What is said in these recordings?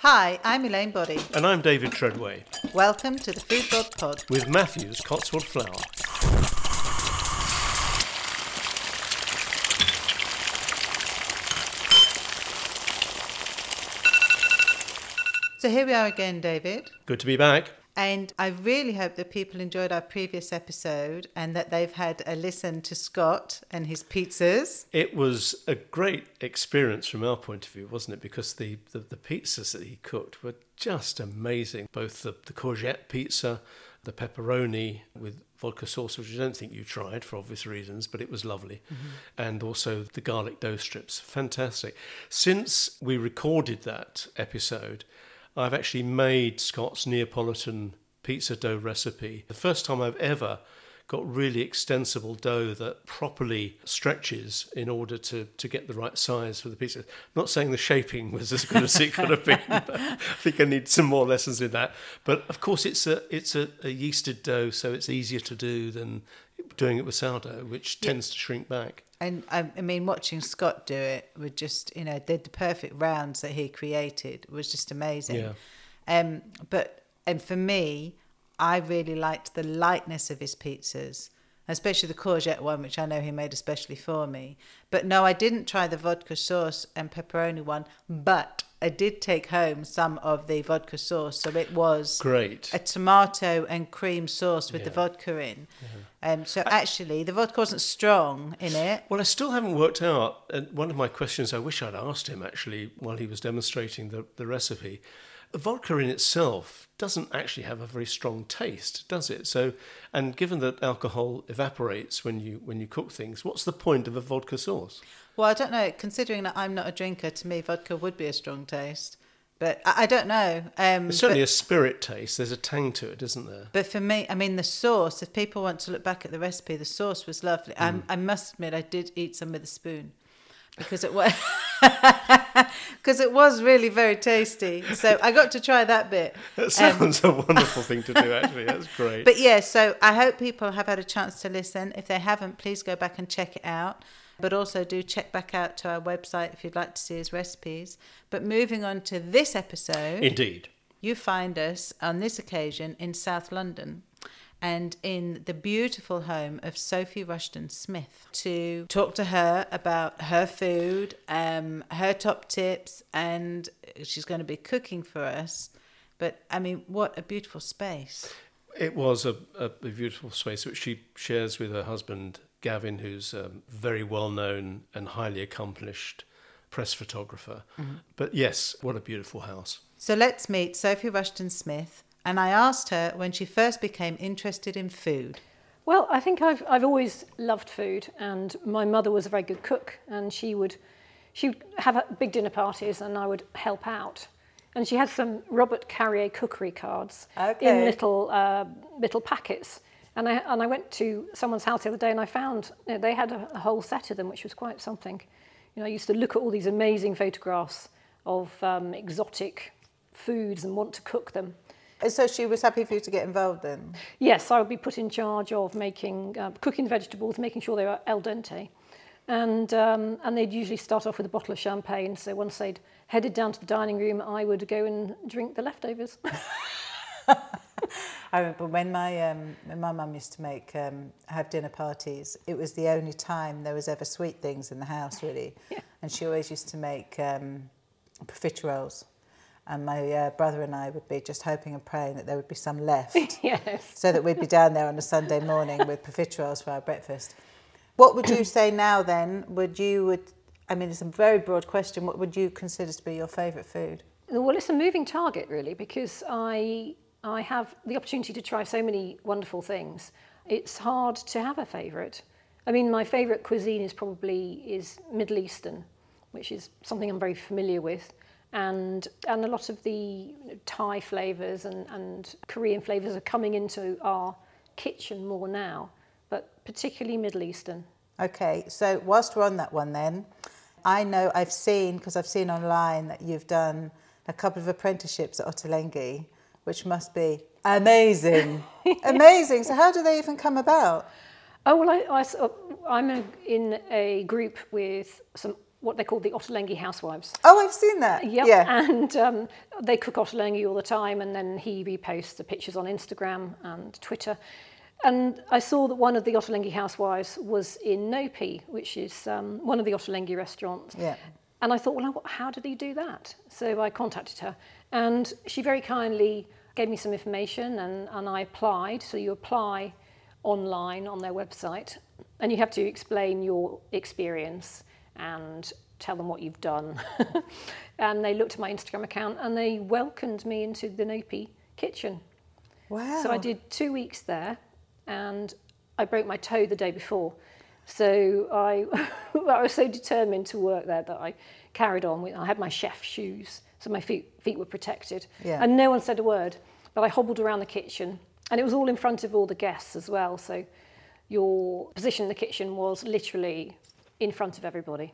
Hi, I'm Elaine Boddy. And I'm David Treadway Welcome to the Foodbod Pod. with Matthew's Cotswold Flour. So here we are again, David. Good to be back. And I really hope that people enjoyed our previous episode and that they've had a listen to Scott and his pizzas. It was a great experience from our point of view, wasn't it? Because the, the, the pizzas that he cooked were just amazing. Both the, the courgette pizza, the pepperoni with vodka sauce, which I don't think you tried for obvious reasons, but it was lovely. Mm-hmm. And also the garlic dough strips. Fantastic. Since we recorded that episode, I've actually made Scott's Neapolitan pizza dough recipe. The first time I've ever got really extensible dough that properly stretches in order to, to get the right size for the pizza. not saying the shaping was as good as it could have been. But I think I need some more lessons in that. But of course, it's a it's a, a yeasted dough, so it's easier to do than doing it with sourdough, which tends to shrink back. And I, I mean, watching Scott do it with just, you know, the, the perfect rounds that he created was just amazing. Yeah. Um, but, and for me, I really liked the lightness of his pizzas, especially the courgette one, which I know he made especially for me. But no, I didn't try the vodka sauce and pepperoni one, but I did take home some of the vodka sauce. So it was Great. a tomato and cream sauce with the vodka in. Um, so actually, the vodka wasn't strong in it. Well, I still haven't worked out. And one of my questions I wish I'd asked him actually while he was demonstrating the, the recipe. Vodka in itself doesn't actually have a very strong taste, does it? So, and given that alcohol evaporates when you when you cook things, what's the point of a vodka sauce? Well, I don't know. Considering that I'm not a drinker, to me, vodka would be a strong taste. But I, I don't know. Um, It's certainly but, a spirit taste. There's a tang to it, isn't there? but for me, I mean, the sauce. If people want to look back at the recipe, the sauce was lovely. Mm. I, I must admit, I did eat some with a spoon because it was because it was really very tasty. So I got to try that bit. That um, sounds a wonderful thing to do. Actually, that's great. But yeah, so I hope people have had a chance to listen. If they haven't, please go back and check it out. But also do check back out to our website if you'd like to see his recipes. But moving on to this episode, Indeed. you find us on this occasion in South London and in the beautiful home of Sophie Rushton Smith to talk to her about her food, um, her top tips, and she's going to be cooking for us. But I mean, what a beautiful space. It was a, a, a beautiful space which she shares with her husband Gavin, who's a very well known and highly accomplished press photographer. But yes, what a beautiful house. So let's meet Sophie Rushton Smith. And I asked her when she first became interested in food. Well, I think I've I've always loved food, and my mother was a very good cook, and she would she would have big dinner parties, and I would help out. And she had some Robert Carrier cookery cards Okay. in little uh, little packets. And I and I went to someone's house the other day, and I found you know, they had a, a whole set of them, which was quite something. You know, I used to look at all these amazing photographs of um, exotic foods and want to cook them. So she was happy for you to get involved in. Yes, I would be put in charge of making, uh, cooking vegetables, making sure they were al dente. And, um, and they'd usually start off with a bottle of champagne. So once they'd headed down to the dining room, I would go and drink the leftovers. I remember when my um, when my mum used to make um, have dinner parties. It was the only time there was ever sweet things in the house, really. Yeah. And she always used to make um, profiteroles, and my uh, brother and I would be just hoping and praying that there would be some left, yes. so that we'd be down there on a Sunday morning with profiteroles for our breakfast. What would you say now? Then would you would I mean it's a very broad question. What would you consider to be your favourite food? Well, it's a moving target, really, because I, I have the opportunity to try so many wonderful things. It's hard to have a favourite. I mean, my favourite cuisine is probably is Middle Eastern, which is something I'm very familiar with, and and a lot of the Thai flavours and, and Korean flavours are coming into our kitchen more now, but particularly Middle Eastern. Okay, so whilst we're on that one, then, I know I've seen, because I've seen online that you've done a couple of apprenticeships at Ottolenghi, which must be amazing. amazing. So, how do they even come about? Oh well, I, I, am uh, a, in a group with some what they call the Ottolenghi housewives. Oh, I've seen that. Yep. Yeah. And um, they cook ottolenghi all the time, and then he reposts the pictures on Instagram and Twitter. And I saw that one of the Ottolenghi housewives was in Nopi, which is um, one of the Ottolenghi restaurants. Yeah. And I thought, well, how did he do that? So I contacted her, and she very kindly gave me some information, and, and I applied. So you apply online on their website, and you have to explain your experience and tell them what you've done. and they looked at my Instagram account and they welcomed me into the Nopi kitchen. Wow. So I did two weeks there and I broke my toe the day before. So I, I was so determined to work there that I carried on. With, I had my chef shoes, so my feet, feet were protected. Yeah. And no one said a word, but I hobbled around the kitchen. And it was all in front of all the guests as well. So your position in the kitchen was literally in front of everybody.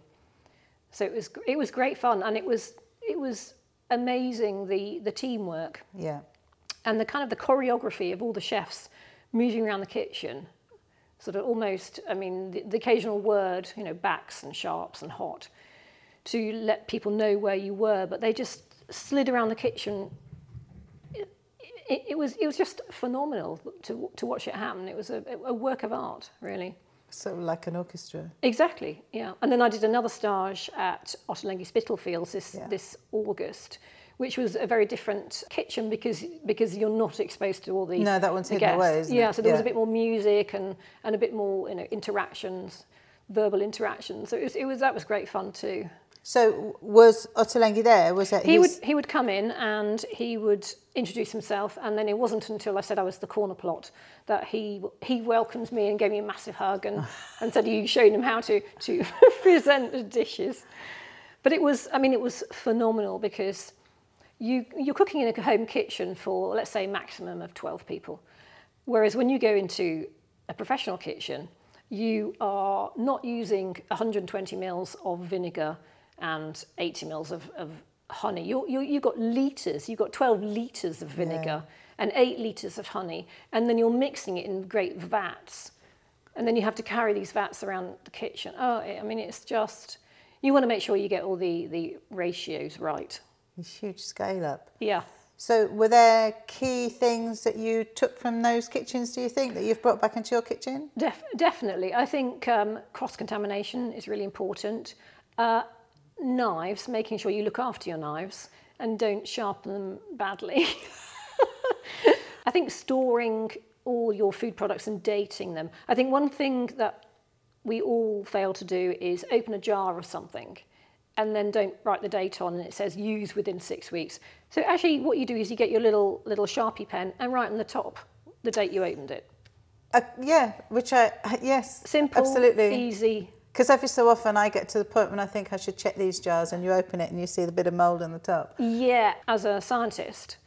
So it was, it was great fun and it was, it was amazing the, the teamwork Yeah. and the kind of the choreography of all the chefs moving around the kitchen sort of almost i mean the, the occasional word you know backs and sharps and hot to let people know where you were but they just slid around the kitchen it, it, it was it was just phenomenal to to watch it happen it was a, a work of art really Of like an orchestra. Exactly, yeah. And then I did another stage at Ottolenghi Spitalfields this, Yeah. this August, which was a very different kitchen because because you're not exposed to all these. No, that one's the hidden away, isn't yeah, it? so there was a bit more music and, and a bit more you know interactions, verbal interactions. So it was, it was that was great fun too. So was Ottolenghi there? Was that He his- would he would come in and he would introduce himself, and then it wasn't until I said I was the corner plot that he he welcomed me and gave me a massive hug and, and said you showed him how to to present the dishes. But it was I mean it was phenomenal because you you're cooking in a home kitchen for let's say maximum of 12 people. Whereas when you go into a professional kitchen, you are not using 120 mils of vinegar and 80 mils of, of honey. You, you, you've got litres, you've got 12 litres of vinegar and 8 litres of honey, and then you're mixing it in great vats. And then you have to carry these vats around the kitchen. Oh, I mean, it's just, you want to make sure you get all the, the ratios right. This huge scale up. Yeah. So were there key things that you took from those kitchens, do you think, that you've brought back into your kitchen? Def- definitely. I think um, cross contamination is really important. Uh, knives, making sure you look after your knives and don't sharpen them badly. I think storing all your food products and dating them. I think one thing that we all fail to do is open a jar of something and then don't write the date on and it says use within six weeks. So actually what you do is you get your little little Sharpie pen and write on the top the date you opened it. Uh, yeah, which I, yes. Simple, Absolutely. easy, Because every so often I get to the point when I think I should check these jars and you open it and you see the bit of mould on the top. Yeah, as a scientist,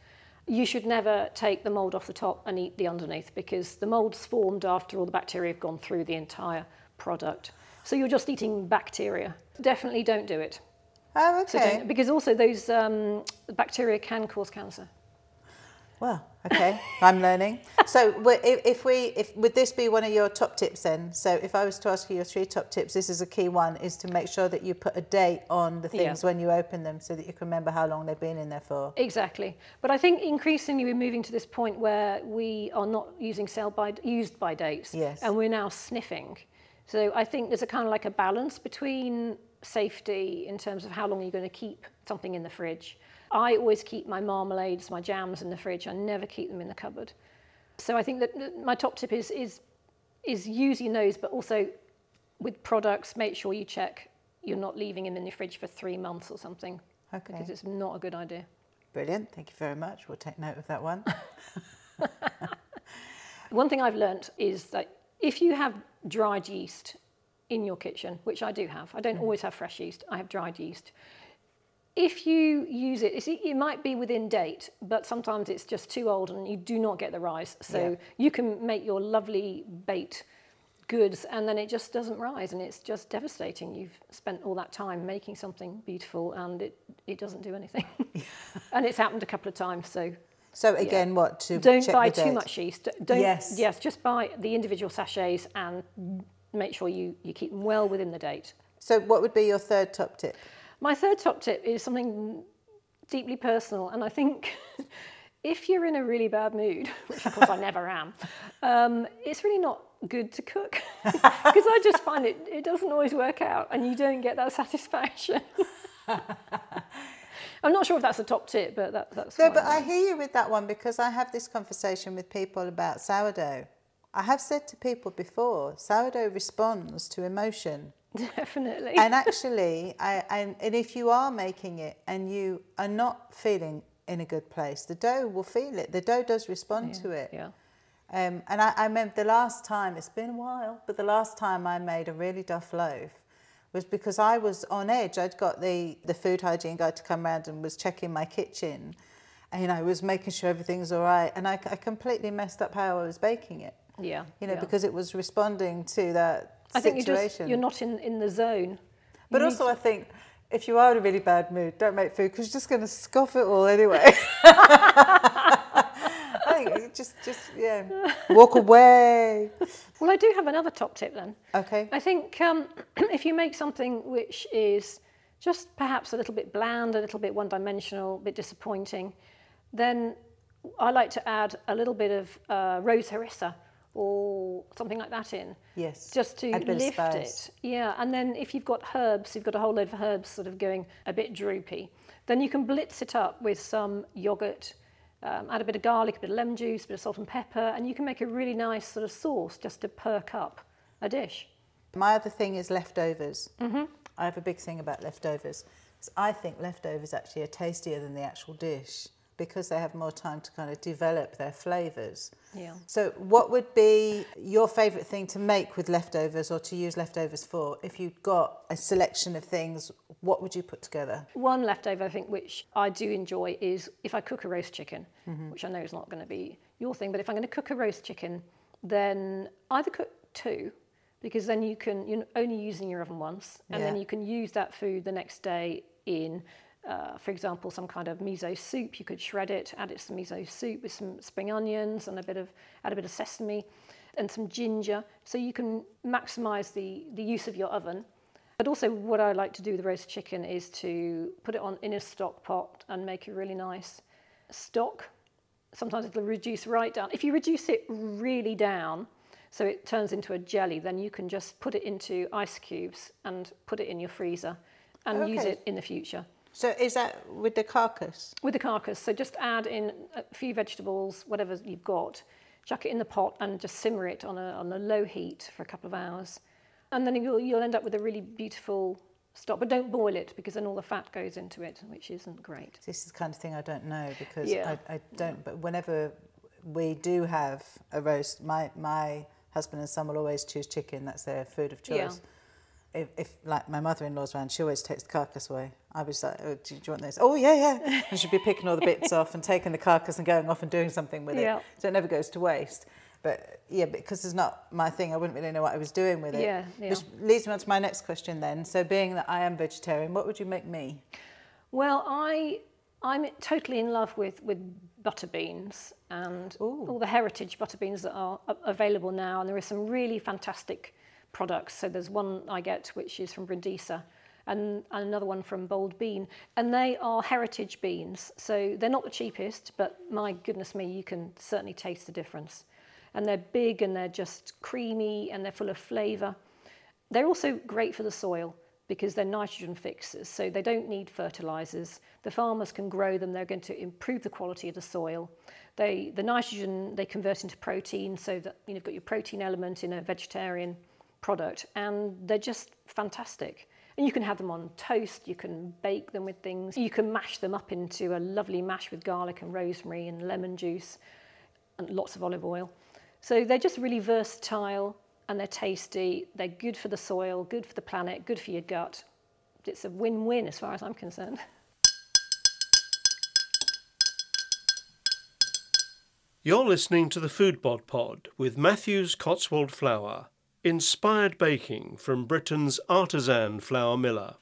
you should never take the mold off the top and eat the underneath because the mold's formed after all the bacteria have gone through the entire product. So you're just eating bacteria. Definitely don't do it. Oh, okay. don't, because also those um, bacteria can cause cancer. Well, okay, I'm learning. So, if, we, if would this be one of your top tips then? So, if I was to ask you your three top tips, this is a key one: is to make sure that you put a date on the things Yeah. when you open them, so that you can remember how long they've been in there for. Exactly. But I think increasingly we're moving to this point where we are not using sell by used by dates. Yes. And we're now sniffing. So I think there's a kind of like a balance between safety in terms of how long are you're going to keep something in the fridge. I always keep my marmalades, my jams in the fridge. I never keep them in the cupboard. So I think that my top tip is is is use your nose, but also with products, make sure you check you're not leaving them in the fridge for three months or something. Okay. Because it's not a good idea. Brilliant. Thank you very much. We'll take note of that one. One thing I've learnt is that if you have dried yeast in your kitchen, which I do have, I don't mm-hmm. always have fresh yeast, I have dried yeast. If you use it, it might be within date, but sometimes it's just too old and you do not get the rise. So Yeah. you can make your lovely baked goods and then it just doesn't rise and it's just devastating. You've spent all that time making something beautiful and it, it doesn't do anything. and it's happened a couple of times, so So again, what to don't buy too much yeast. Don't, Yes. just buy the individual sachets and make sure you, you keep them well within the date. So, what would be your third top tip? My third top tip is something deeply personal, and I think if you're in a really bad mood, which of course I never am, um, it's really not good to cook because I just find it it doesn't always work out, and you don't get that satisfaction. I'm not sure if that's a top tip, but that, that's. No, but I hear you with that one because I have this conversation with people about sourdough. I have said to people before, sourdough responds to emotion. definitely. and actually, I, and, and if you are making it and you are not feeling in a good place, the dough will feel it. The dough does respond to it. yeah. Um, and I, I remember the last time, it's been a while, but the last time I made a really duff loaf was because I was on edge. I'd got the, the food hygiene guy to come around and was checking my kitchen. And I was making sure everything's all right. And I, I completely messed up how I was baking it, Yeah. you know, yeah. because it was responding to that I think situation. you're just you're not in, in the zone. But You also, I think if you are in a really bad mood, don't make food because you're just going to scoff it all anyway. I think just, just yeah, walk away. Well, I do have another top tip then. Okay. I think um, if you make something which is just perhaps a little bit bland, a little bit one dimensional, a bit disappointing, then I like to add a little bit of uh, rose harissa or something like that in. Yes. Just to a bit of lift it. Yeah. And then if you've got herbs, you've got a whole load of herbs sort of going a bit droopy, then you can blitz it up with some yogurt. Um, add a bit of garlic, a bit of lemon juice, a bit of salt and pepper, and you can make a really nice sort of sauce just to perk up a dish. My other thing is leftovers. Mm-hmm. I have a big thing about leftovers. I think leftovers actually are tastier than the actual dish because they have more time to kind of develop their flavours. Yeah. So, what would be your favourite thing to make with leftovers or to use leftovers for? If you've got a selection of things, what would you put together? One leftover, I think, which I do enjoy is if I cook a roast chicken, mm-hmm. which I know is not going to be your thing, but if I'm going to cook a roast chicken, then either cook two, because then you can you're only using your oven once, and then you can use that food the next day in, uh, for example, some kind of miso soup. You could shred it, add it to some miso soup with some spring onions and a bit of add a bit of sesame and some ginger, so you can maximise the the use of your oven. But also, what I like to do with the roast chicken is to put it on in a stock pot and make a really nice stock. Sometimes it'll reduce right down. If you reduce it really down, so it turns into a jelly, then you can just put it into ice cubes and put it in your freezer and use it in the future. So, is that with the carcass? With the carcass, so just add in a few vegetables, whatever you've got, chuck it in the pot and just simmer it on a, on a low heat for a couple of hours. And then you'll, you'll end up with a really beautiful stock. But don't boil it because then all the fat goes into it, which isn't great. This is the kind of thing I don't know because Yeah. I, I don't. But whenever we do have a roast, my my husband and son will always choose chicken. That's their food of choice. Yeah. If, if like my mother-in-law's around, she always takes the carcass away. I was like, oh, do, you want this? Oh yeah, yeah. And she'd be picking all the bits off and taking the carcass and going off and doing something with Yeah. it. So it never goes to waste. But yeah, because it's not my thing, I wouldn't really know what I was doing with it. Yeah, yeah. Which leads me on to my next question then. So being that I am vegetarian, what would you make me? Well, I I'm totally in love with with butter beans and Ooh. all the heritage butter beans that are available now, and there are some really fantastic products. So there's one I get which is from Brindisa. And, and another one from Bold Bean, and they are heritage beans. So they're not the cheapest, but my goodness me, you can certainly taste the difference. And they're big and they're just creamy and they're full of flavour. They're also great for the soil because they're nitrogen fixers, so they don't need fertilizers. The farmers can grow them, they're going to improve the quality of the soil. They, the nitrogen they convert into protein, so that you know, you've got your protein element in a vegetarian product, and they're just fantastic. And you can have them on toast, you can bake them with things, you can mash them up into a lovely mash with garlic and rosemary and lemon juice and lots of olive oil. So they're just really versatile and they're tasty. They're good for the soil, good for the planet, good for your gut. It's a win win as far as I'm concerned. You're listening to the Foodbod Pod with Matthew's Cotswold Flour, inspired baking from Britain's artisan flour miller.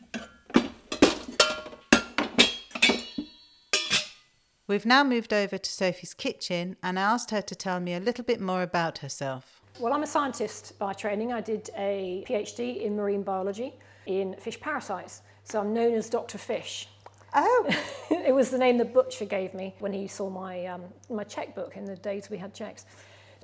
We've now moved over to Sophie's kitchen and I asked her to tell me a little bit more about herself. Well, I'm a scientist by training. I did a PhD in marine biology in fish parasites. So I'm known as Dr. Fish. Oh, it was the name the butcher gave me when he saw my, um, my checkbook in the days we had checks.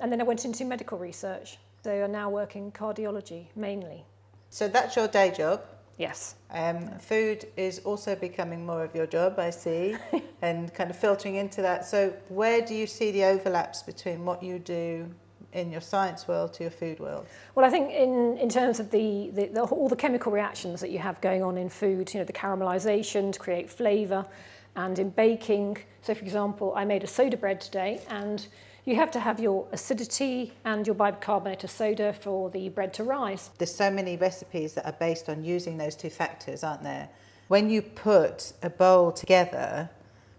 And then I went into medical research. So are now working cardiology mainly. so that's your day job. Yes. Um, food is also becoming more of your job, I see, and kind of filtering into that. So, where do you see the overlaps between what you do in your science world to your food world? Well, I think in, in terms of the, the, the, all the chemical reactions that you have going on in food, you know, the caramelization to create flavour and in baking. So, for example, I made a soda bread today and you have to have your acidity and your bicarbonate of soda for the bread to rise. There's so many recipes that are based on using those two factors, aren't there? When you put a bowl together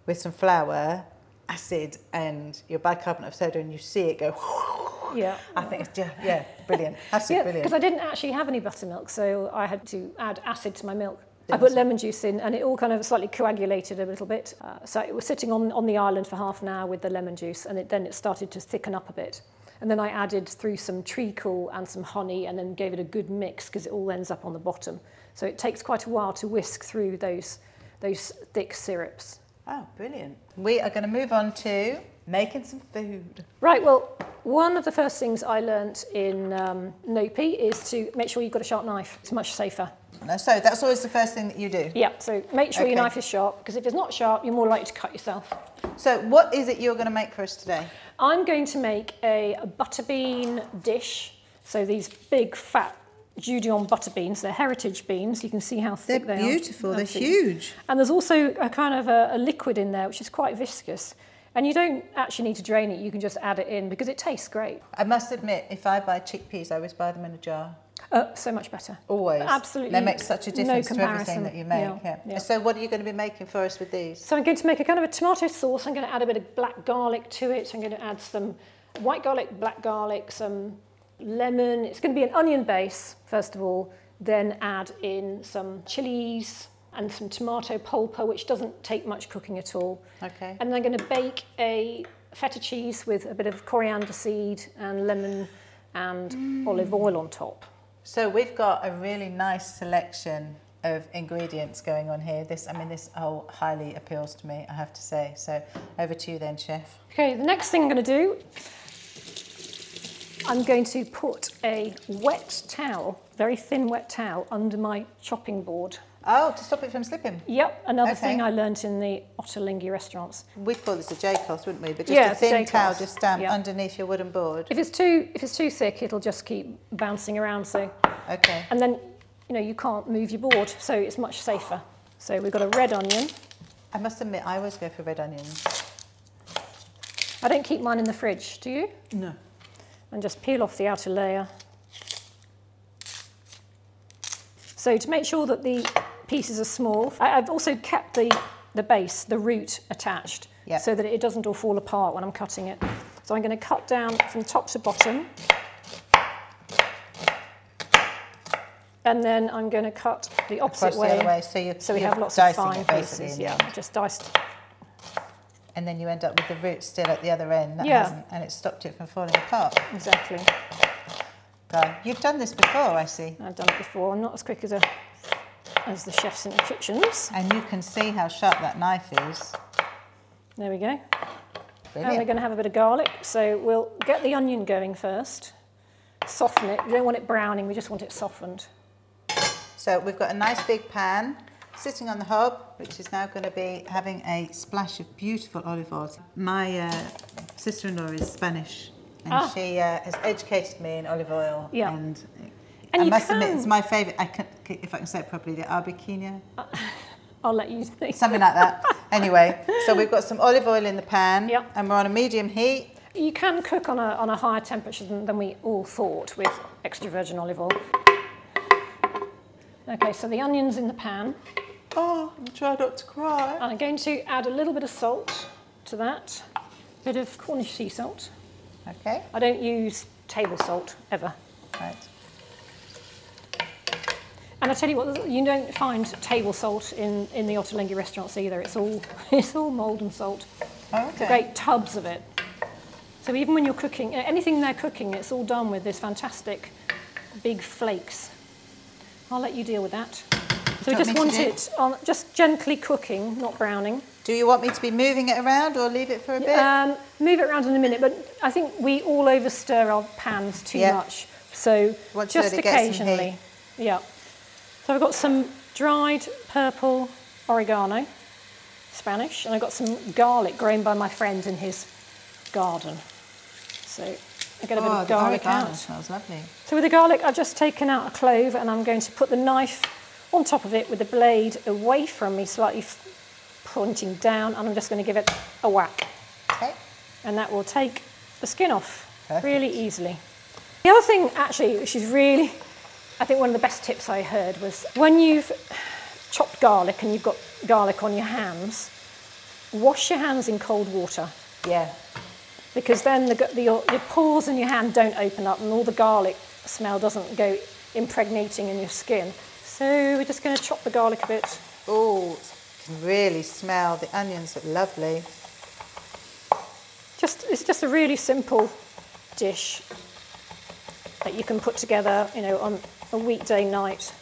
with some flour, acid, and your bicarbonate of soda, and you see it go, Yeah. I think it's just, yeah, brilliant. That's Yeah, brilliant. because I didn't actually have any buttermilk, so I had to add acid to my milk. I put lemon juice in, and it all kind of slightly coagulated a little bit. Uh, so it was sitting on, on the island for half an hour with the lemon juice, and it, then it started to thicken up a bit. And then I added through some treacle and some honey, and then gave it a good mix because it all ends up on the bottom. So it takes quite a while to whisk through those those thick syrups. Oh, brilliant. We are going to move on to making some food. Right, well, one of the first things I learnt in um, NOPI is to make sure you've got a sharp knife. It's much safer. So, that's always the first thing that you do. Yeah, so make sure Okay. your knife is sharp because if it's not sharp, you're more likely to cut yourself. So, what is it you're going to make for us today? I'm going to make a, a butter bean dish. So these big fat Judion butter beans, they're heritage beans. You can see how thick they are. Absolutely. huge. And there's also a kind of a, a liquid in there which is quite viscous. And you don't actually need to drain it, you can just add it in because it tastes great. I must admit, if I buy chickpeas, I always buy them in a jar. Uh, so much better. Always. Absolutely They make such a no difference to everything that you make. Yeah, Yeah. yeah. So, what are you going to be making for us with these? So I'm going to make a kind of a tomato sauce. I'm going to add a bit of black garlic to it. I'm going to add some white garlic, black garlic, some lemon. It's going to be an onion base, first of all. Then add in some chilies and some tomato pulpa, which doesn't take much cooking at all. Okay. And then I'm going to bake a feta cheese with a bit of coriander seed and lemon and mm. olive oil on top. So, we've got a really nice selection of ingredients going on here. This, I mean, this whole highly appeals to me, I have to say. So, over to you then, chef. Okay, the next thing I'm going to do, I'm going to put a wet towel, very thin wet towel, under my chopping board. Oh, to stop it from slipping. Yep, another Okay. thing I learnt in the Ottolenghi restaurants. We'd call this a J-cloth, wouldn't we? But just Yeah, a thin towel just um, Yeah. underneath your wooden board. If it's too if it's too thick, it'll just keep bouncing around. So, Okay. and then you know you can't move your board, so it's much safer. So we've got a red onion. I must admit, I always go for red onions. I don't keep mine in the fridge. Do you? No. and just peel off the outer layer. So to make sure that the pieces are small, I, I've also kept the, the base, the root attached, Yep. so that it doesn't all fall apart when I'm cutting it. So I'm going to cut down from top to bottom. And then I'm going to cut the opposite Across way. the way, so you So we have lots of fine pieces. Yeah, just diced. And then you end up with the root still at the other end. That Yeah. and it stopped it from falling apart. Exactly. God, you've done this before, I see. I've done it before. I'm not as quick as, a, as the chefs in the kitchens. And you can see how sharp that knife is. There we go. And we're going to have a bit of garlic. So we'll get the onion going first, soften it. We don't want it browning, we just want it softened. So we've got a nice big pan sitting on the hob, which is now going to be having a splash of beautiful olive oil. My uh, sister-in-law is Spanish, and Ah. she uh, has educated me in olive oil. Yeah. And, And I must admit, it's my favourite. I can, if I can say it properly, the arbequina, I'll let you think. something like that. Anyway, so we've got some olive oil in the pan, Yep. and we're on a medium heat. You can cook on a, on a higher temperature than, than we all thought with extra virgin olive oil. Okay, so the onion's in the pan. Oh, I'm trying not to cry. And I'm going to add a little bit of salt to that, a bit of Cornish sea salt. Okay, I don't use table salt ever. right. And I tell you what, you don't find table salt in, in the Ottolenghi restaurants either. It's all, it's all Maldon salt. Oh, okay. Great tubs of it. So even when you're cooking, anything they're cooking, it's all done with this fantastic big flakes. I'll let you deal with that. So we just want it on just gently cooking, not browning. Do you want me to be moving it around or leave it for a bit? Um, move it around in a minute, but I think we all overstir our pans too Yeah. much. So to just let it get some occasionally. Yeah. So I've got some dried purple oregano, Spanish, and I've got some garlic grown by my friend in his garden. So I get a bit oh, of the garlic out. smells lovely. So with the garlic, I've just taken out a clove and I'm going to put the knife on top of it with the blade away from me, slightly pointing down, and I'm just going to give it a whack. Okay. And that will take the skin off Perfect. really easily. The other thing, actually, which is really, I think one of the best tips I heard was when you've chopped garlic and you've got garlic on your hands, wash your hands in cold water Yeah. because then the, the, your, your pores in your hand don't open up and all the garlic smell doesn't go impregnating in your skin. So we're just going to chop the garlic a bit. Oh, can really smell the onions look lovely. Just it's just a really simple dish that you can put together, you know, on a weekday night.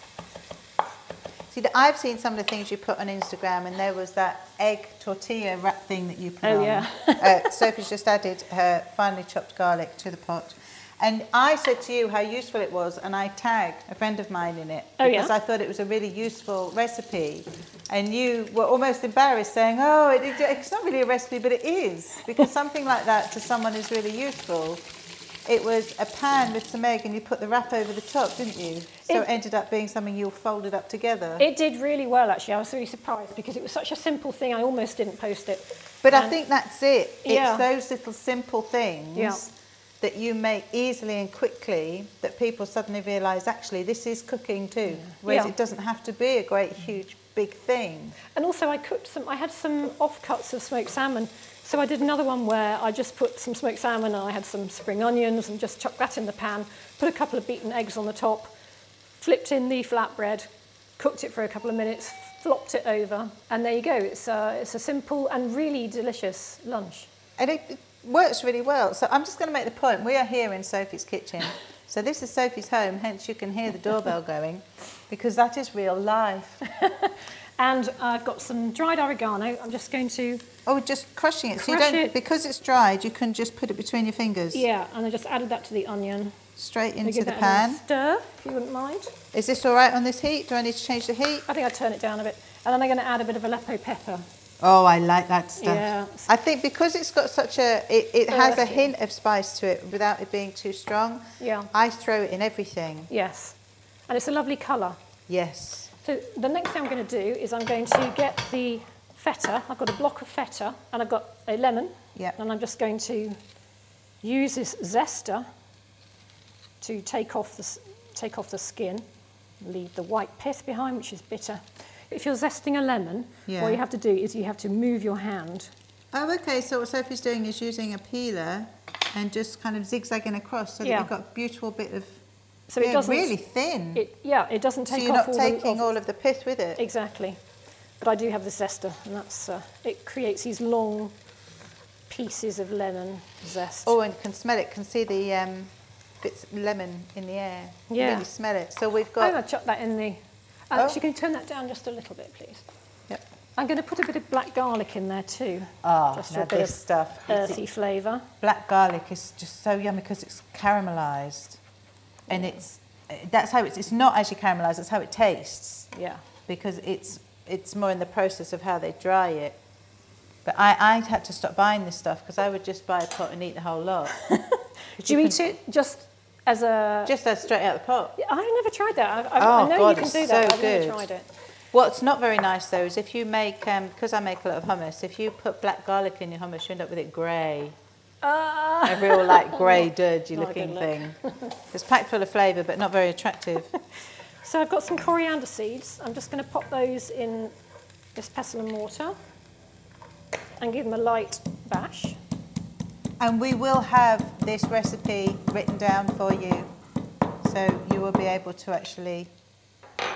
See, the- I've seen some of the things you put on Instagram, and there was that egg tortilla wrap thing that you put Oh, on. yeah. uh, Sophie's just added her finely chopped garlic to the pot. And I said to you how useful it was, and I tagged a friend of mine in it Oh, yeah? because I thought it was a really useful recipe. And you were almost embarrassed, saying, "Oh, it- it's not really a recipe, but it is," because something like that to someone is really useful. It was a pan with some egg, and you put the wrap over the top, didn't you? So It- it ended up being something you folded up together. It did really well actually. I was really surprised because it was such a simple thing. I almost didn't post it. But I think that's it. It's Yeah. those little simple things Yeah. that you make easily and quickly that people suddenly realise actually this is cooking too. Whereas Yeah. it doesn't have to be a great, huge, big thing. And also I cooked some, I had some offcuts of smoked salmon. So I did another one where I just put some smoked salmon and I had some spring onions and just chucked that in the pan, put a couple of beaten eggs on the top, flipped in the flatbread, cooked it for a couple of minutes, flopped it over, and there you go. It's a, it's a simple and really delicious lunch. And it works really well. So I'm just going to make the point. We are here in Sophie's kitchen. So this is Sophie's home, hence you can hear the doorbell going because that is real life. And I've got some dried oregano. I'm just going to, Oh, just crushing it. So you Crush don't, it. because it's dried, you can just put it between your fingers. yeah, and I just added that to the onion. Straight into the pan. stir, if you wouldn't mind. Is this all right on this heat? Do I need to change the heat? I think I'd turn it down a bit. And then I'm going to add a bit of Aleppo pepper. Oh, I like that stuff. Yeah. I think because it's got such a, it, it oh, has a hint of spice to it without it being too strong. Yeah. I throw it in everything. Yes. And it's a lovely colour. Yes. So the next thing I'm going to do is I'm going to get the feta. I've got a block of feta and I've got a lemon. Yeah. And I'm just going to use this zester to take off the, take off the skin, leave the white pith behind, which is bitter. If you're zesting a lemon, Yeah. what you have to do is you have to move your hand. Oh, okay. So what Sophie's doing is using a peeler and just kind of zigzagging across so that you've got a beautiful bit of, So yeah, it doesn't really thin. It, yeah, it doesn't take. so you're not all taking the, all of the pith with it. Exactly. But I do have the zester, and that's uh, it creates these long pieces of lemon zest. Oh, and can smell it. Can see the um, bits of lemon in the air. Yeah. Really smell it. So we've got. I'm to chuck that in the. Oh. Actually, can you turn that down just a little bit, please? Yep. I'm going to put a bit of black garlic in there too, Ah, just now a bit this of stuff. Earthy flavour. black garlic is just so yummy because it's caramelized and it's that's how it's it's not actually caramelized it's how it tastes Yeah. because it's it's more in the process of how they dry it but I, I had to stop buying this stuff because I would just buy a pot and eat the whole lot. Do you eat it just as a? Just as straight out of the pot. Yeah, I've never tried that. I, I, Oh, I know God, you can do that. so I've never good. tried it. What's not very nice though is if you make, um, because I make a lot of hummus, if you put black garlic in your hummus, you end up with it grey. Ah. A real like grey a looking thing. It's packed full of flavour but not very attractive. So I've got some coriander seeds. I'm just going to pop those in this pestle and mortar and give them a light bash. And we will have this recipe written down for you. So you will be able to actually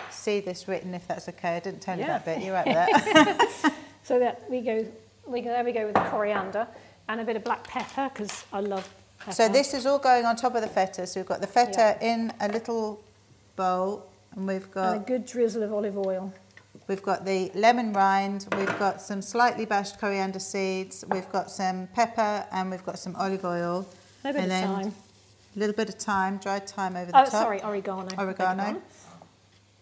see this written if that's okay. I didn't tell you Yeah. that bit. You're right with that. So that we go, we go, there we go with the coriander and a bit of black pepper because I love pepper. so this is all going on top of the feta. So we've got the feta in a little bowl And we've and a good drizzle of olive oil. we've got the lemon rind, we've got some slightly bashed coriander seeds, we've got some pepper, and we've got some olive oil. A bit and of thyme. A little bit of thyme, dried thyme over the Oh, top. sorry, oregano. Oregano.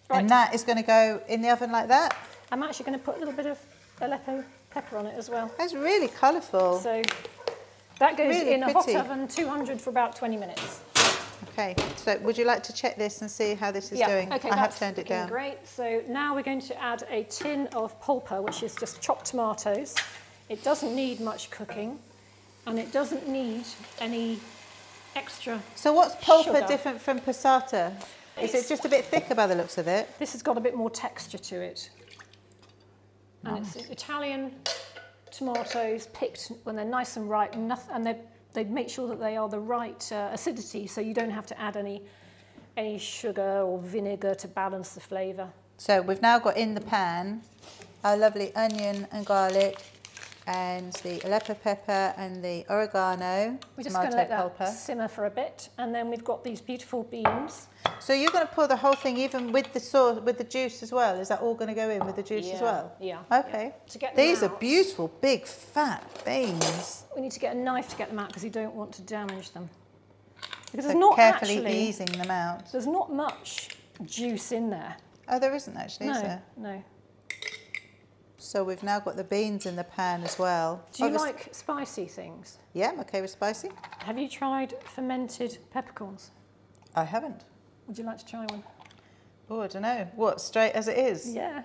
Right. And that is going to go in the oven like that. I'm actually going to put a little bit of uh, Aleppo pepper on it as well. That's really colourful. So that goes Really in a hot oven, 200 for about 20 minutes. Okay, so would you like to check this and see how this is doing? okay, I have turned it down. Great. So now we're going to add a tin of pulpa, which is just chopped tomatoes. It doesn't need much cooking, and it doesn't need any extra. So what's pulpa Sugar. different from passata? Is it just a bit thicker by the looks of it? This has got a bit more texture to it, and it's Italian tomatoes picked when they're nice and ripe, and they they make sure that they are the right uh, acidity, so you don't have to add any any sugar or vinegar to balance the flavour. So we've now got in the pan our lovely onion and garlic and the Aleppo pepper and the oregano, We're just going tomato to let that pulpa. simmer for a bit, and then we've got these beautiful beans. So you're going to pour the whole thing even with the sauce, with the juice as well? Is that all going to go in with the juice as well? yeah, Okay. yeah. To get These are beautiful, big, fat beans. We need to get a knife to get them out because you don't want to damage them. Because So there's not carefully actually, easing them out. there's not much juice in there. Oh, there isn't actually, is no, there? no. So we've now got the beans in the pan as well. Do you Obvious- like spicy things? Yeah, I'm okay with spicy. Have you tried fermented peppercorns? I haven't. Would you like to try one? Oh, I don't know. What, straight as it is? Yeah.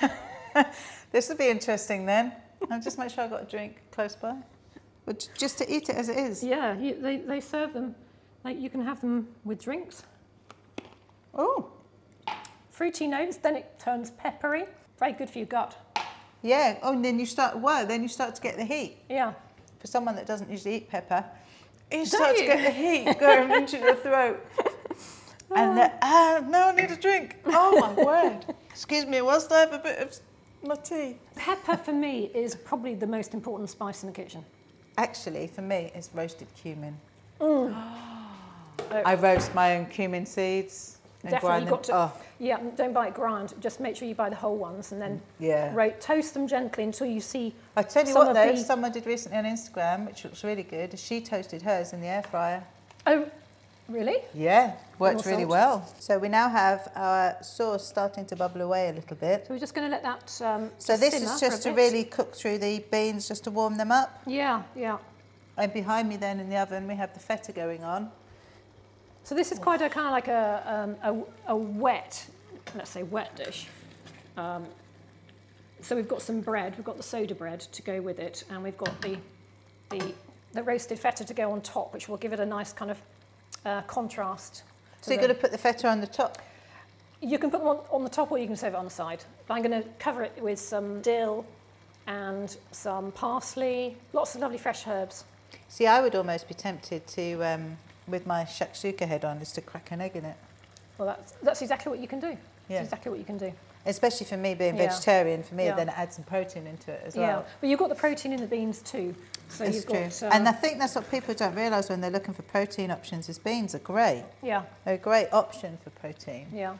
This would be interesting then. I'll just make sure I've got a drink close by. But j- just to eat it as it is. Yeah, you, they, they serve them, like you can have them with drinks. Oh, Fruity notes, then it turns peppery. Very good for your gut. Yeah. Oh, and then you start, wow, then you start to get the heat. Yeah. For someone that doesn't usually eat pepper, you Don't start to get the heat going into your throat. And then, ah, now I need a drink. Oh my word. Excuse me, whilst I have a bit of my tea. Pepper for me is probably the most important spice in the kitchen. Actually, for me, it's roasted cumin. Mm. I roast my own cumin seeds and Definitely, got to. Oh, Yeah, don't buy it ground. Just make sure you buy the whole ones and then yeah. ro- toast them gently until you see. I tell you what, though, the- someone did recently on Instagram, which looks really good. She toasted hers in the air fryer. Oh, really? Yeah, worked More really salt. well. So we now have our sauce starting to bubble away a little bit. So we're just going to let that. Um, So this is just to really cook through the beans, just to warm them up. Yeah, yeah. And behind me, then in the oven, we have the feta going on. So this is quite a kind of like a, um, a, a wet, let's say wet dish. Um, so we've got some bread, we've got the soda bread to go with it, and we've got the, the, the roasted feta to go on top, which will give it a nice kind of uh, contrast. So you're going to put the feta on the top. You can put them on, on the top or you can save it on the side. But I'm going to cover it with some dill and some parsley, lots of lovely fresh herbs. See, I would almost be tempted to, um, with my shakshuka head on, is to crack an egg in it. Well, that's, that's exactly what you can do. Yeah. That's exactly what you can do. Especially for me being Yeah. vegetarian, for me, Yeah. then it adds some protein into it as well. Yeah, well. but you've got the protein in the beans too. So It's you've true. got. uh, and I think that's what people don't realise when they're looking for protein options is beans are great. yeah, They're a great option for protein. yeah.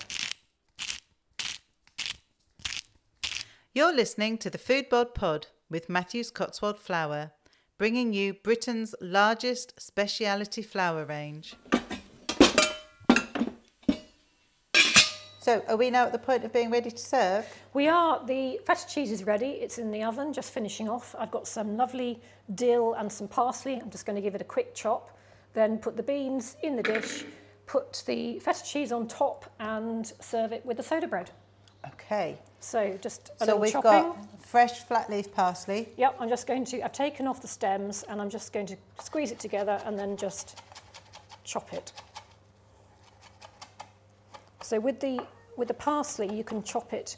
You're listening to the Food Bod Pod with Matthews Cotswold Flour, bringing you Britain's largest speciality flour range. So, are we now at the point of being ready to serve? We are, the feta cheese is ready. It's in the oven, just finishing off. I've got some lovely dill and some parsley. I'm just going to give it a quick chop. Then put the beans in the dish, put the feta cheese on top and serve it with the soda bread. Okay. So just a so little we've chopping. got fresh flat leaf parsley. Yep, I'm just going to, I've taken off the stems and I'm just going to squeeze it together and then just chop it. So with the, with the parsley, you can chop it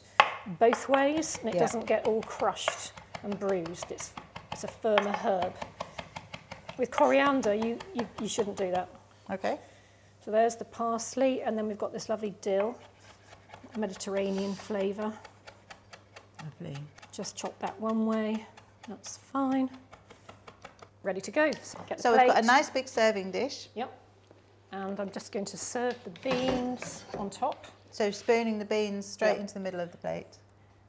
both ways and it Yeah. doesn't get all crushed and bruised. It's, it's a firmer herb. With coriander, you, you, you shouldn't do that. Okay. So there's the parsley and then we've got this lovely dill, Mediterranean flavour. Lovely. Just chop that one way. That's fine. Ready to go. So, So we've got a nice big serving dish. Yep. And I'm just going to serve the beans on top. So spooning the beans straight Yeah. into the middle of the plate.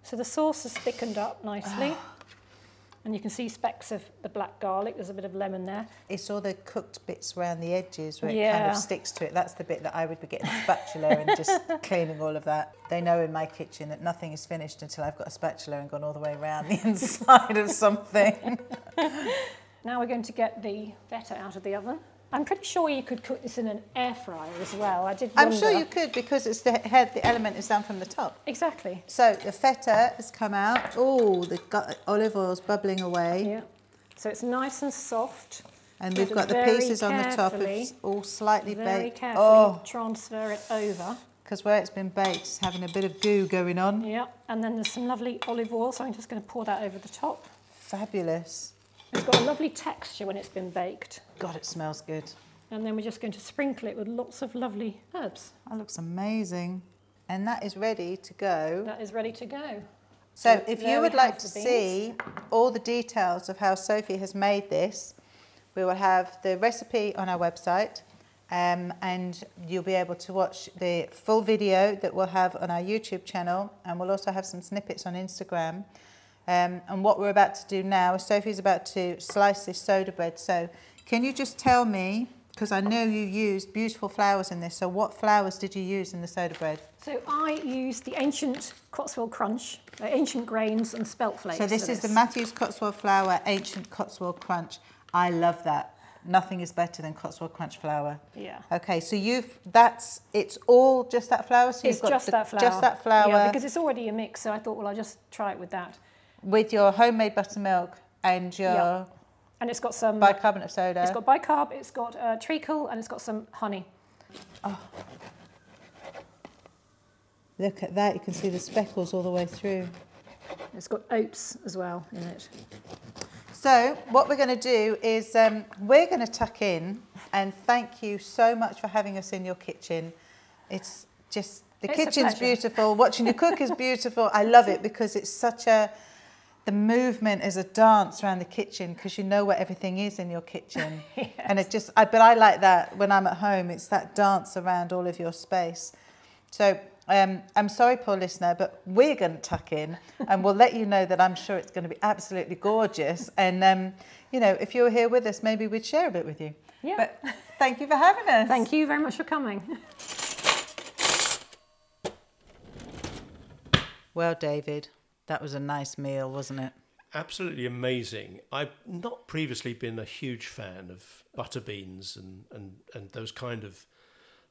So the sauce has thickened up nicely. Ah. And you can see specks of the black garlic. There's a bit of lemon there. It's all the cooked bits around the edges where it kind of sticks to it. That's the bit that I would be getting a spatula and just cleaning all of that. They know in my kitchen that nothing is finished until I've got a spatula and gone all the way around the inside of something. Now we're going to get the feta out of the oven. I'm pretty sure you could cook this in an air fryer as well. I did I'm sure you could because it's the head, the element is down from the top. Exactly. So the feta has come out. Oh, the olive oil's bubbling away. Yeah. So it's nice and soft. And we've got the pieces on the top, it's all slightly Very baked. carefully Oh, transfer it over. because where it's been baked, it's having a bit of goo going on. Yeah. And then there's some lovely olive oil, so I'm just going to pour that over the top. Fabulous. It's got a lovely texture when it's been baked. God, it smells good. And then we're just going to sprinkle it with lots of lovely herbs. That looks amazing. And that is ready to go. That is ready to go. So So if you would like to see all the details of how Sophie has made this, we will have the recipe on our website um, and you'll be able to watch the full video that we'll have on our YouTube channel and we'll also have some snippets on Instagram. Um, and what we're about to do now is Sophie's about to slice this soda bread. So can you just tell me, because I know you used beautiful flours in this, so what flours did you use in the soda bread? So I used the ancient Cotswold Crunch, uh, ancient grains and spelt flakes. So this is the Matthews Cotswold Flour Ancient Cotswold Crunch. I love that. Nothing is better than Cotswold Crunch flour. Yeah. Okay, so you've that's it's all just that flour. So It's you've got just the- that flour. Just that flour Yeah, because it's already a mix, so I thought, well, I'll just try it with that. With your homemade buttermilk and your Yeah. And it's got some. bicarbonate of soda. It's got bicarb, it's got uh, treacle, and it's got some honey. Oh. Look at that. You can see the speckles all the way through. It's got oats as well in it. So what we're going to do is um, we're going to tuck in and thank you so much for having us in your kitchen. It's just the It's kitchen's beautiful. Watching you cook is beautiful. I love it because it's such a the movement is a dance around the kitchen because you know where everything is in your kitchen, and it just. I, but I like that when I'm at home. It's that dance around all of your space. So um, I'm sorry, poor listener, but we're going to tuck in and we'll let you know that I'm sure it's going to be absolutely gorgeous. And, um, you know, if you were here with us, maybe we'd share a bit with you. Yeah. But thank you for having us. Thank you very much for coming. Well, David, that was a nice meal, wasn't it? Absolutely amazing. I've not previously been a huge fan of butter beans and, and, and those kind of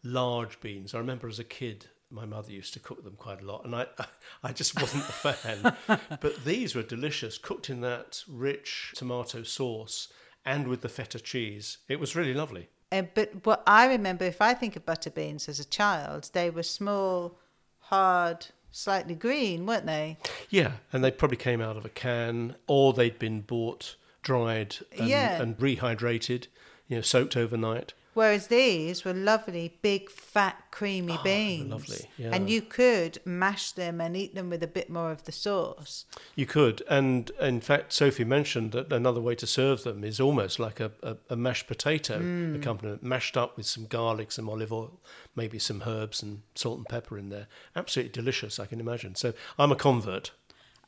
large beans. I remember as a kid, my mother used to cook them quite a lot, and I, I just wasn't a fan. but these were delicious, cooked in that rich tomato sauce and with the feta cheese. It was really lovely. Uh, but what I remember, if I think of butter beans as a child, they were small, hard, slightly green, weren't they? Yeah, and they probably came out of a can, or they'd been bought, dried, and, Yeah. and rehydrated, you know, soaked overnight. Whereas these were lovely, big, fat, creamy Oh, beans. lovely, And you could mash them and eat them with a bit more of the sauce. You could, and in fact, Sophie mentioned that another way to serve them is almost like a, a, a mashed potato mm. accompaniment, mashed up with some garlic, some olive oil, maybe some herbs and salt and pepper in there. Absolutely delicious, I can imagine. So I'm a convert.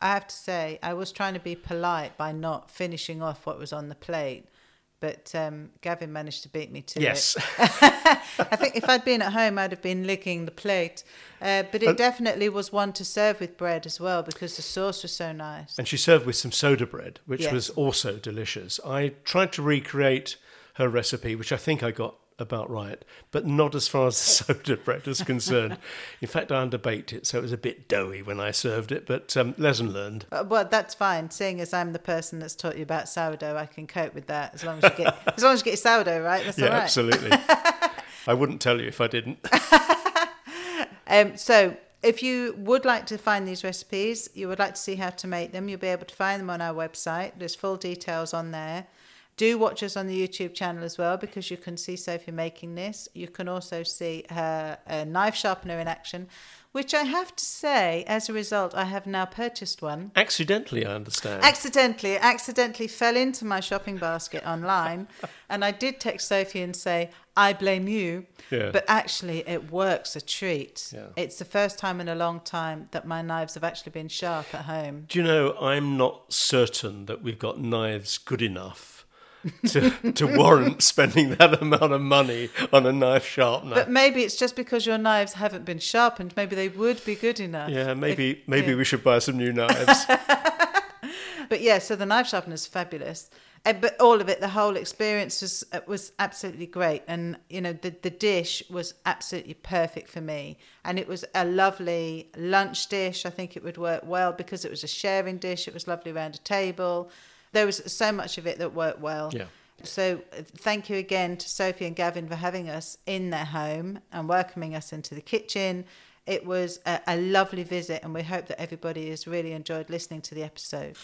I have to say, I was trying to be polite by not finishing off what was on the plate. But um, Gavin managed to beat me to it. Yes, I think if I'd been at home, I'd have been licking the plate. Uh, but it Uh, definitely was one to serve with bread as well because the sauce was so nice. and she served with some soda bread, which Yes. was also delicious. I tried to recreate her recipe, which I think I got about right, but not as far as the soda bread is concerned. In fact, I underbaked it, so it was a bit doughy when I served it, but um, lesson learned. Uh, Well, that's fine. Seeing as I'm the person that's taught you about sourdough, I can cope with that as long as you get as long as you get your sourdough right. That's yeah, all right. absolutely. I wouldn't tell you if I didn't. Um, so, if you would like to find these recipes, you would like to see how to make them, you'll be able to find them on our website. There's full details on there. Do watch us on the YouTube channel as well because you can see Sophie making this. You can also see her uh, knife sharpener in action. which I have to say, as a result, I have now purchased one. Accidentally, I understand. Accidentally, accidentally fell into my shopping basket online, and I did text Sophie and say, "I blame you." Yeah. But actually, it works a treat. Yeah. It's the first time in a long time that my knives have actually been sharp at home. Do you know, I'm not certain that we've got knives good enough to, to warrant spending that amount of money on a knife sharpener. But maybe it's just because your knives haven't been sharpened. Maybe they would be good enough. yeah, maybe If- maybe yeah. we should buy some new knives. But yeah, so the knife sharpener is fabulous. Uh, but all of it, the whole experience was uh, was absolutely great, and you know the the dish was absolutely perfect for me, and it was a lovely lunch dish. I think it would work well because it was a sharing dish. It was lovely around a table. There was so much of it that worked well. Yeah. So uh, thank you again to Sophie and Gavin for having us in their home and welcoming us into the kitchen. It was a, a lovely visit, and we hope that everybody has really enjoyed listening to the episode.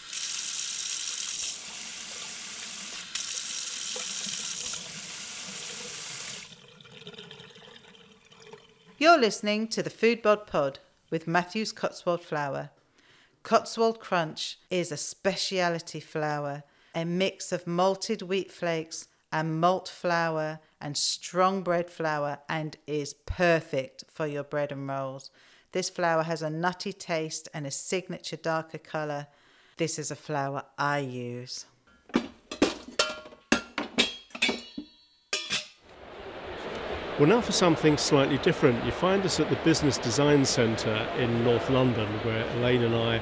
You're listening to the Foodbod Pod with Matthews Cotswold Flour. Cotswold Crunch is a speciality flour, a mix of malted wheat flakes and malt flour and strong bread flour, and is perfect for your bread and rolls. This flour has a nutty taste and a signature darker colour. This is a flour I use. Well, now for something slightly different. You find us at the Business Design Centre in North London, where Elaine and I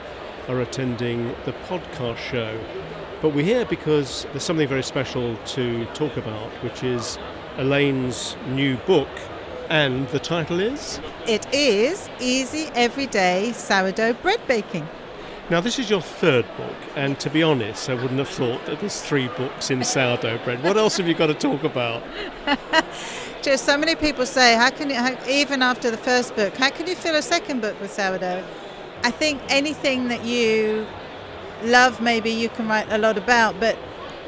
are attending the podcast show. But we're here because there's something very special to talk about, which is Elaine's new book. And the title is? It is easy everyday sourdough bread baking. Now, this is your third book, and to be honest, I wouldn't have thought that there's three books in sourdough bread. What else have you got to talk about? Just so many people say, how can you, how, even after the first book, how can you fill a second book with sourdough? I think anything that you love, maybe you can write a lot about, but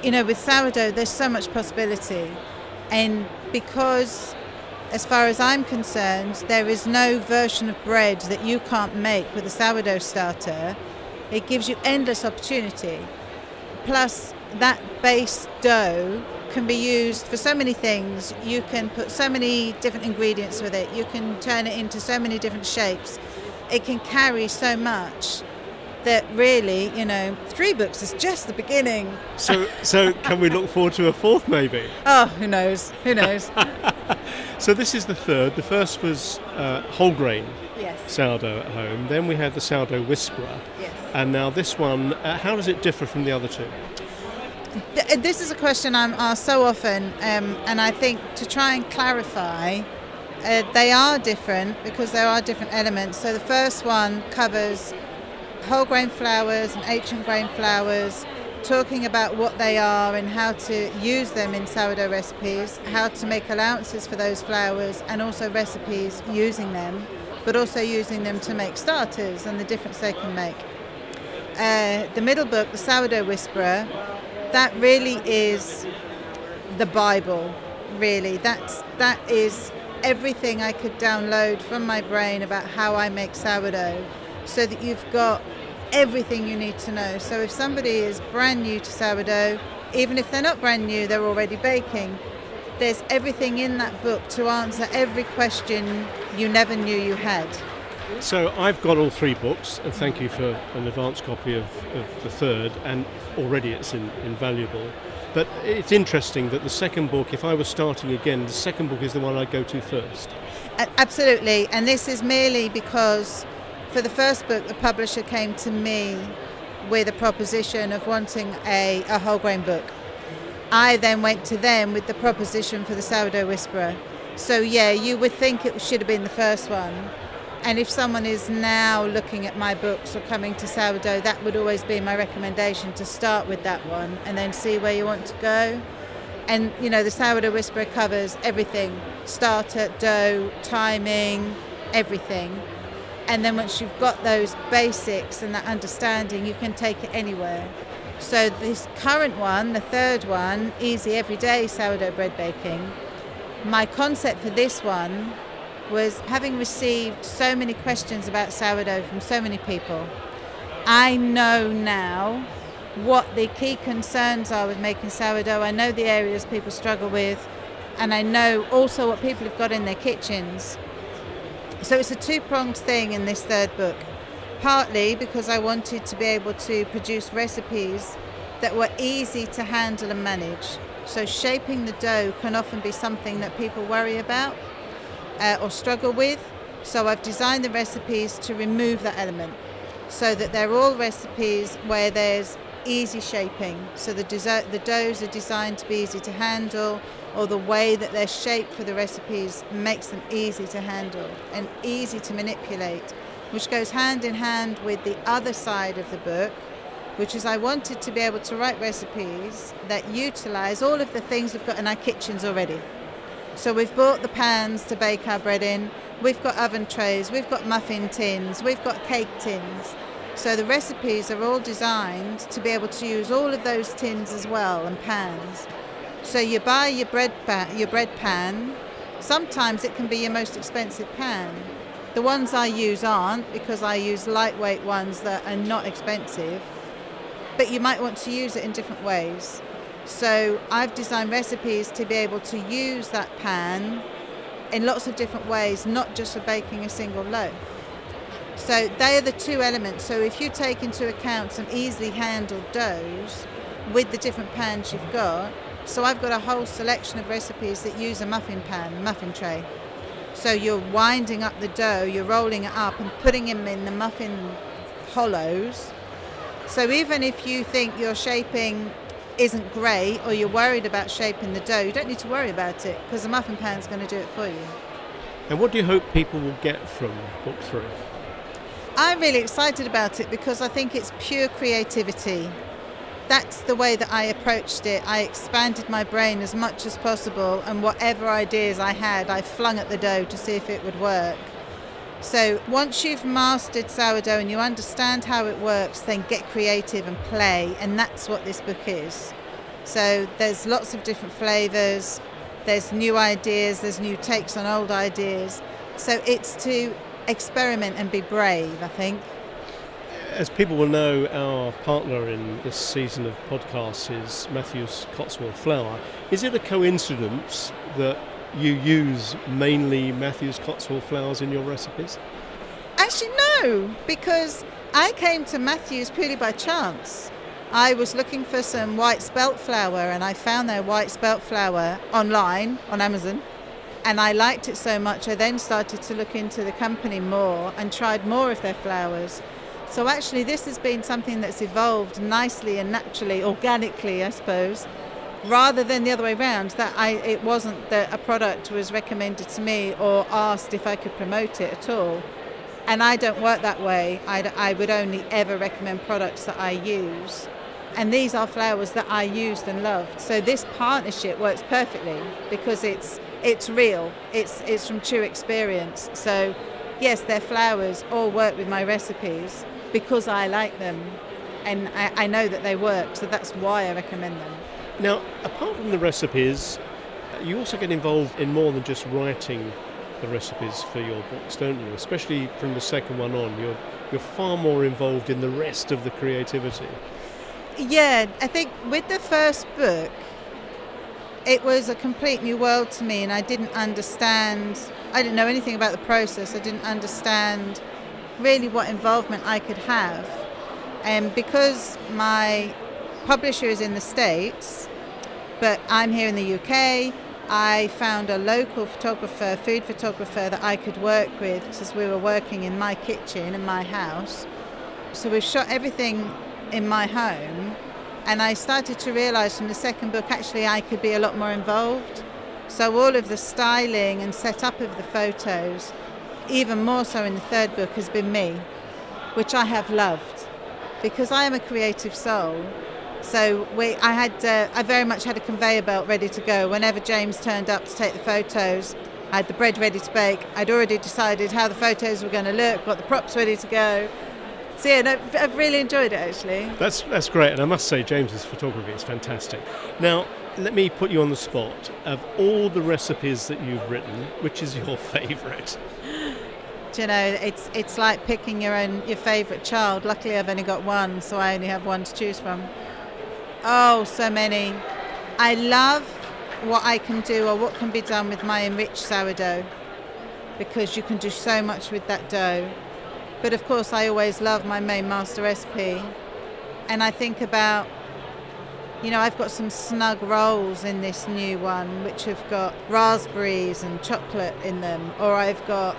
you know, with sourdough, there's so much possibility. And because, as far as I'm concerned, there is no version of bread that you can't make with a sourdough starter, it gives you endless opportunity. Plus, that base dough can be used for so many things. You can put so many different ingredients with it. You can turn it into so many different shapes. It can carry so much that really, you know, three books is just the beginning. So, so can we look forward to a fourth, maybe? Oh, who knows? Who knows? So this is the third. The first was uh, whole grain yes. sourdough at home. Then we had the sourdough whisperer, Yes. and now this one. Uh, how does it differ from the other two? Th- This is a question I'm asked so often, um, and I think to try and clarify, uh, they are different because there are different elements. So the first one covers whole grain flours and ancient grain flours, talking about what they are and how to use them in sourdough recipes, how to make allowances for those flours, and also recipes using them, but also using them to make starters and the difference they can make. Uh, the middle book, The Sourdough Whisperer, that really is the Bible, really. That's, that is everything I could download from my brain about how I make sourdough so that you've got everything you need to know. So if somebody is brand new to sourdough, even if they're not brand new, they're already baking, there's everything in that book to answer every question you never knew you had. So I've got all three books, and thank you for an advance copy of, of the third, and already it's in, invaluable. But it's interesting that the second book, if I was starting again, the second book is the one I'd go to first. Absolutely, and this is merely because for the first book, the publisher came to me with a proposition of wanting a, a whole grain book. I then went to them with the proposition for the Sourdough Whisperer. So, yeah, you would think it should have been the first one. And if someone is now looking at my books or coming to sourdough, that would always be my recommendation to start with that one and then see where you want to go. And you know, the sourdough whisperer covers everything starter, dough, timing, everything. And then once you've got those basics and that understanding, you can take it anywhere. So, this current one, the third one, easy everyday sourdough bread baking, my concept for this one was having received so many questions about sourdough from so many people. I know now what the key concerns are with making sourdough. I know the areas people struggle with, and I know also what people have got in their kitchens. So it's a two pronged thing in this third book. Partly because I wanted to be able to produce recipes that were easy to handle and manage. So shaping the dough can often be something that people worry about uh, or struggle with. So I've designed the recipes to remove that element so that they're all recipes where there's easy shaping. So the, dessert, the doughs are designed to be easy to handle, or the way that they're shaped for the recipes makes them easy to handle and easy to manipulate, which goes hand in hand with the other side of the book, which is I wanted to be able to write recipes that utilize all of the things we've got in our kitchens already. So we've bought the pans to bake our bread in, we've got oven trays, we've got muffin tins, we've got cake tins. So the recipes are all designed to be able to use all of those tins as well and pans. So you buy your bread pan, your bread pan. Sometimes it can be your most expensive pan. The ones I use aren't because I use lightweight ones that are not expensive. But you might want to use it in different ways. So I've designed recipes to be able to use that pan in lots of different ways, not just for baking a single loaf. So they are the two elements. So if you take into account some easily handled doughs with the different pans you've got, so I've got a whole selection of recipes that use a muffin pan, muffin tray. So you're winding up the dough, you're rolling it up and putting them in the muffin hollows. So even if you think you're shaping isn't grey or you're worried about shaping the dough, you don't need to worry about it because the muffin pan's going to do it for you. And what do you hope people will get from book three? I'm really excited about it because I think it's pure creativity. That's the way that I approached it. I expanded my brain as much as possible, and whatever ideas I had, I flung at the dough to see if it would work. So once you've mastered sourdough and you understand how it works, then get creative and play, and that's what this book is. So there's lots of different flavors, there's new ideas, there's new takes on old ideas. So it's to experiment and be brave, I think. As people will know, our partner in this season of podcasts is Matthews Cotswold Flour. Is it a coincidence that you use mainly Matthews Cotswold flours in your recipes? Actually, no, because I came to Matthews purely by chance. I was looking for some white spelt flour and I found their white spelt flour online on Amazon and I liked it so much, I then started to look into the company more and tried more of their flours. So actually, this has been something that's evolved nicely and naturally, organically, I suppose, rather than the other way around. That I, it wasn't that a product was recommended to me or asked if I could promote it at all. And I don't work that way. I, I would only ever recommend products that I use. And these are flours that I used and loved. So this partnership works perfectly because it's it's real. It's it's from true experience. So yes, their flours all work with my recipes because I like them and I, I know that they work. So that's why I recommend them. Now, apart from the recipes, you also get involved in more than just writing the recipes for your books, don't you? Especially from the second one on, you're you're far more involved in the rest of the creativity. Yeah, I think with the first book, it was a complete new world to me, and I didn't understand. I didn't know anything about the process. I didn't understand really what involvement I could have, and because my publisher is in the states, but I'm here in the UK. I found a local photographer, food photographer that I could work with because we were working in my kitchen in my house. So we shot everything in my home and I started to realize from the second book actually I could be a lot more involved. So all of the styling and setup of the photos, even more so in the third book, has been me, which I have loved because I am a creative soul. So we, I had, uh, I very much had a conveyor belt ready to go. Whenever James turned up to take the photos, I had the bread ready to bake. I'd already decided how the photos were going to look, got the props ready to go. So yeah, no, I've really enjoyed it actually. That's that's great, and I must say James's photography is fantastic. Now, let me put you on the spot. Of all the recipes that you've written, which is your favourite? Do you know, it's it's like picking your own your favourite child. Luckily, I've only got one, so I only have one to choose from. Oh, so many. I love what I can do or what can be done with my enriched sourdough because you can do so much with that dough. But of course, I always love my main master recipe, and I think about you know, I've got some snug rolls in this new one, which have got raspberries and chocolate in them, or I've got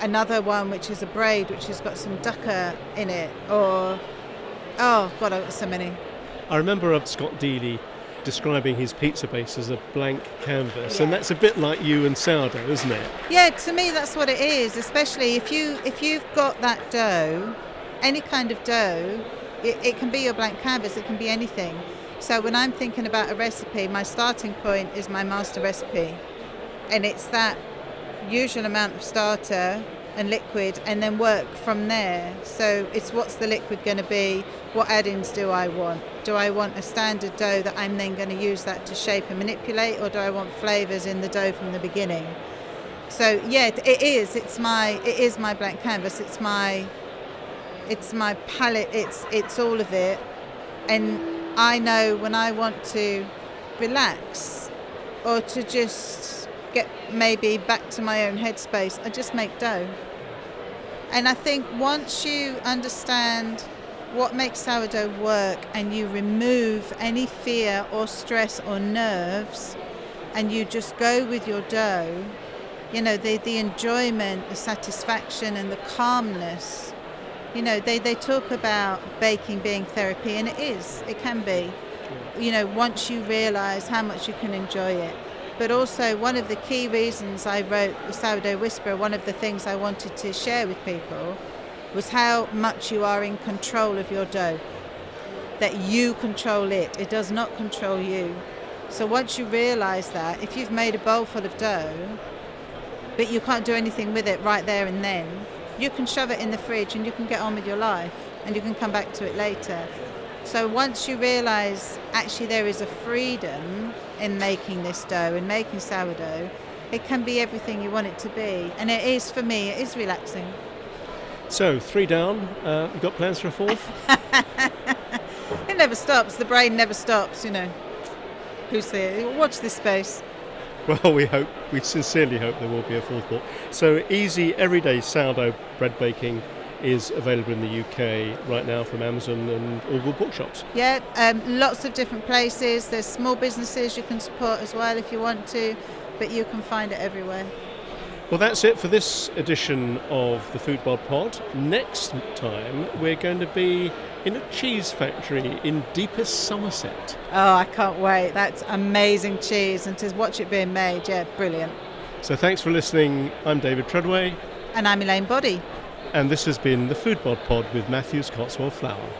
another one which is a braid, which has got some dukkha in it, or oh god, I've got so many. I remember of Scott Deely describing his pizza base as a blank canvas, and that's a bit like you and sourdough, isn't it? Yeah, to me that's what it is. Especially if you if you've got that dough, any kind of dough, it, it can be your blank canvas. It can be anything. So when I'm thinking about a recipe, my starting point is my master recipe, and it's that usual amount of starter and liquid and then work from there. So it's what's the liquid going to be? What add-ins do I want? Do I want a standard dough that I'm then going to use that to shape and manipulate or do I want flavors in the dough from the beginning? So yeah, it is. It's my it is my blank canvas. It's my it's my palette. It's it's all of it. And I know when I want to relax or to just get maybe back to my own headspace, I just make dough. And I think once you understand what makes sourdough work and you remove any fear or stress or nerves and you just go with your dough, you know, the, the enjoyment, the satisfaction, and the calmness you know, they, they talk about baking being therapy, and it is, it can be. You know, once you realize how much you can enjoy it. But also, one of the key reasons I wrote The Sourdough Whisperer, one of the things I wanted to share with people was how much you are in control of your dough. That you control it, it does not control you. So once you realize that, if you've made a bowl full of dough, but you can't do anything with it right there and then, you can shove it in the fridge and you can get on with your life and you can come back to it later. So once you realize actually there is a freedom in making this dough and making sourdough, it can be everything you want it to be. And it is, for me, it is relaxing. So, three down. Uh, you got plans for a fourth? it never stops. The brain never stops, you know. Who's there? Watch this space. Well, we hope, we sincerely hope there will be a fourth book. So, easy, everyday sourdough bread baking is available in the UK right now from Amazon and all good bookshops. Yeah, um, lots of different places. There's small businesses you can support as well if you want to, but you can find it everywhere. Well, that's it for this edition of the Food Foodbod Pod. Next time, we're going to be in a cheese factory in deepest Somerset. Oh, I can't wait. That's amazing cheese, and to watch it being made, yeah, brilliant. So thanks for listening. I'm David Treadway. And I'm Elaine Boddy. And this has been the Food Foodbod Pod with Matthews Cotswold Flour.